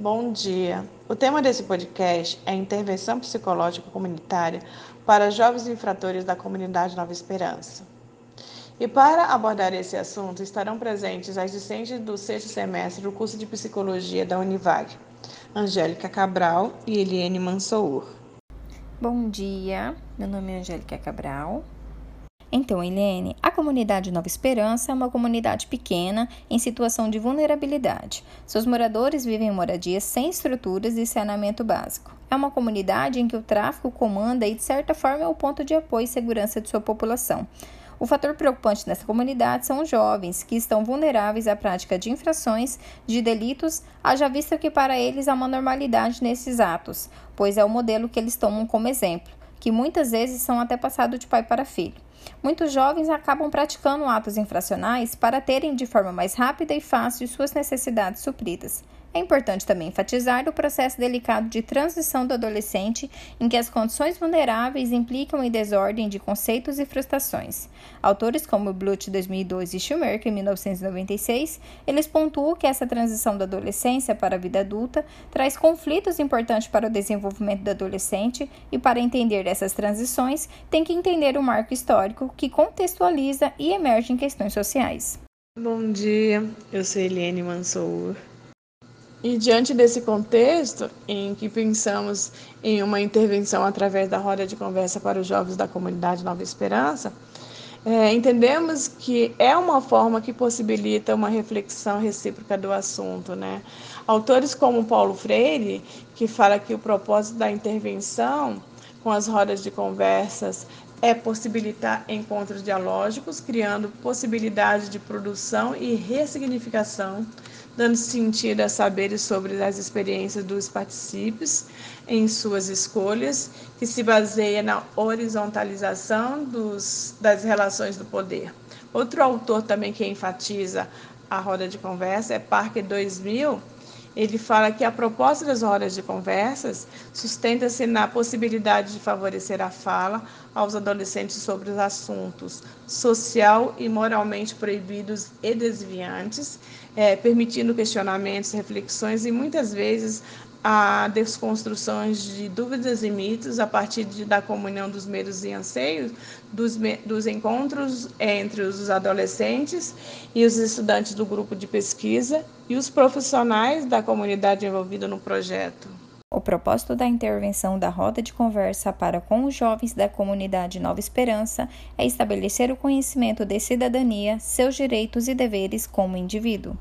Bom dia. O tema desse podcast é Intervenção Psicológica Comunitária para Jovens Infratores da Comunidade Nova Esperança. E para abordar esse assunto estarão presentes as discentes do sexto semestre do curso de Psicologia da Univag, Angélica Cabral e Eliane Mansour. Bom dia, meu nome é Angélica Cabral, então, Helene, a comunidade Nova Esperança é uma comunidade pequena em situação de vulnerabilidade. Seus moradores vivem em moradias sem estruturas e saneamento básico. É uma comunidade em que o tráfico comanda e, de certa forma, é o ponto de apoio e segurança de sua população. O fator preocupante nessa comunidade são os jovens, que estão vulneráveis à prática de infrações, de delitos, haja vista que para eles há uma normalidade nesses atos, pois é o modelo que eles tomam como exemplo, que muitas vezes são até passado de pai para filho. Muitos jovens acabam praticando atos infracionais para terem de forma mais rápida e fácil suas necessidades supridas. É importante também enfatizar o processo delicado de transição do adolescente, em que as condições vulneráveis implicam em desordem de conceitos e frustrações. Autores como Bluth 2002 e Schumacher 1996, eles pontuam que essa transição da adolescência para a vida adulta traz conflitos importantes para o desenvolvimento do adolescente e para entender essas transições tem que entender o marco histórico que contextualiza e emerge em questões sociais. Bom dia, eu sou Eliane Mansour. E diante desse contexto, em que pensamos em uma intervenção através da roda de conversa para os jovens da comunidade Nova Esperança, é, entendemos que é uma forma que possibilita uma reflexão recíproca do assunto. Né? Autores como Paulo Freire, que fala que o propósito da intervenção com as rodas de conversas é possibilitar encontros dialógicos, criando possibilidade de produção e ressignificação dando sentido a saberes sobre as experiências dos participantes em suas escolhas, que se baseia na horizontalização dos, das relações do poder. Outro autor também que enfatiza a roda de conversa é Parker 2000. Ele fala que a proposta das rodas de conversas sustenta-se na possibilidade de favorecer a fala aos adolescentes sobre os assuntos social e moralmente proibidos e desviantes, é, permitindo questionamentos, reflexões e muitas vezes a desconstruções de dúvidas e mitos a partir de, da comunhão dos medos e anseios, dos, dos encontros entre os adolescentes e os estudantes do grupo de pesquisa e os profissionais da comunidade envolvida no projeto. O propósito da intervenção da roda de conversa para com os jovens da comunidade Nova Esperança é estabelecer o conhecimento de cidadania, seus direitos e deveres como indivíduo.